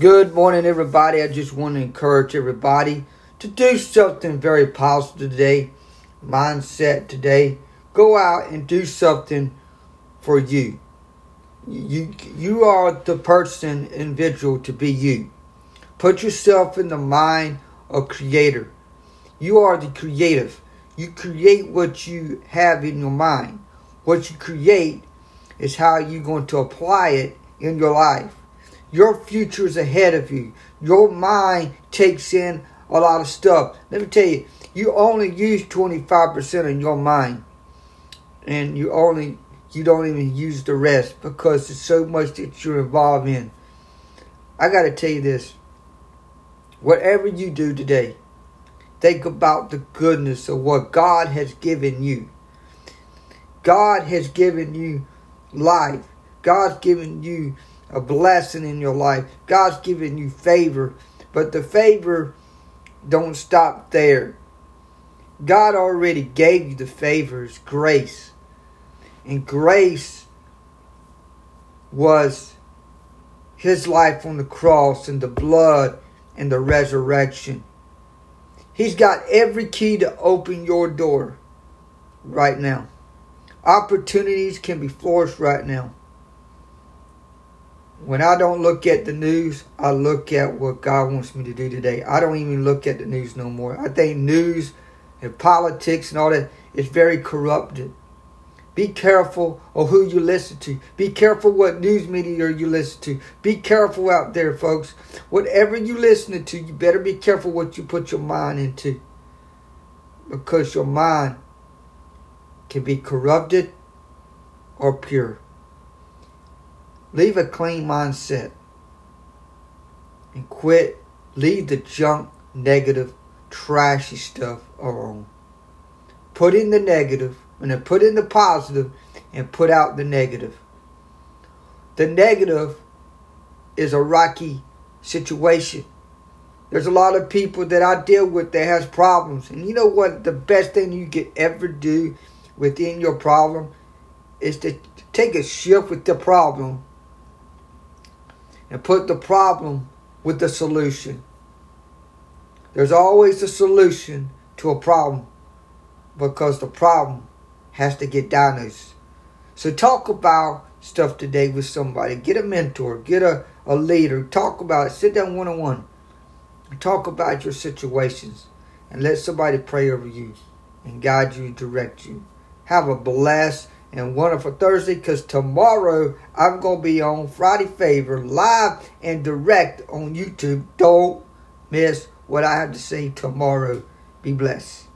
Good morning, everybody. I just want to encourage everybody to do something very positive today. Mindset today. Go out and do something for you. You you are the person individual to be you. Put yourself in the mind of creator. You are the creative. You create what you have in your mind. What you create is how you're going to apply it in your life. Your future is ahead of you. Your mind takes in a lot of stuff. Let me tell you, you only use 25% of your mind. And you only you don't even use the rest because there's so much that you're involved in. I gotta tell you this. Whatever you do today, think about the goodness of what God has given you. God has given you life. God's given you a blessing in your life. God's given you favor, but the favor don't stop there. God already gave you the favors, grace. And grace was his life on the cross and the blood and the resurrection. He's got every key to open your door right now. Opportunities can be forced right now when I don't look at the news, I look at what God wants me to do today. I don't even look at the news no more. I think news and politics and all that is very corrupted. Be careful of who you listen to. Be careful what news media you listen to. Be careful out there, folks. Whatever you listen to, you better be careful what you put your mind into. Because your mind can be corrupted or pure. Leave a clean mindset and quit. Leave the junk, negative, trashy stuff alone. Put in the negative and then put in the positive and put out the negative. The negative is a rocky situation. There's a lot of people that I deal with that has problems. And you know what? The best thing you could ever do within your problem is to take a shift with the problem and put the problem with the solution. There's always a solution to a problem because the problem has to get diagnosed. So talk about stuff today with somebody. Get a mentor, get a, a leader, talk about it, sit down one on one. Talk about your situations and let somebody pray over you and guide you and direct you. Have a blessed and wonderful Thursday because tomorrow I'm going to be on Friday Favor live and direct on YouTube. Don't miss what I have to say tomorrow. Be blessed.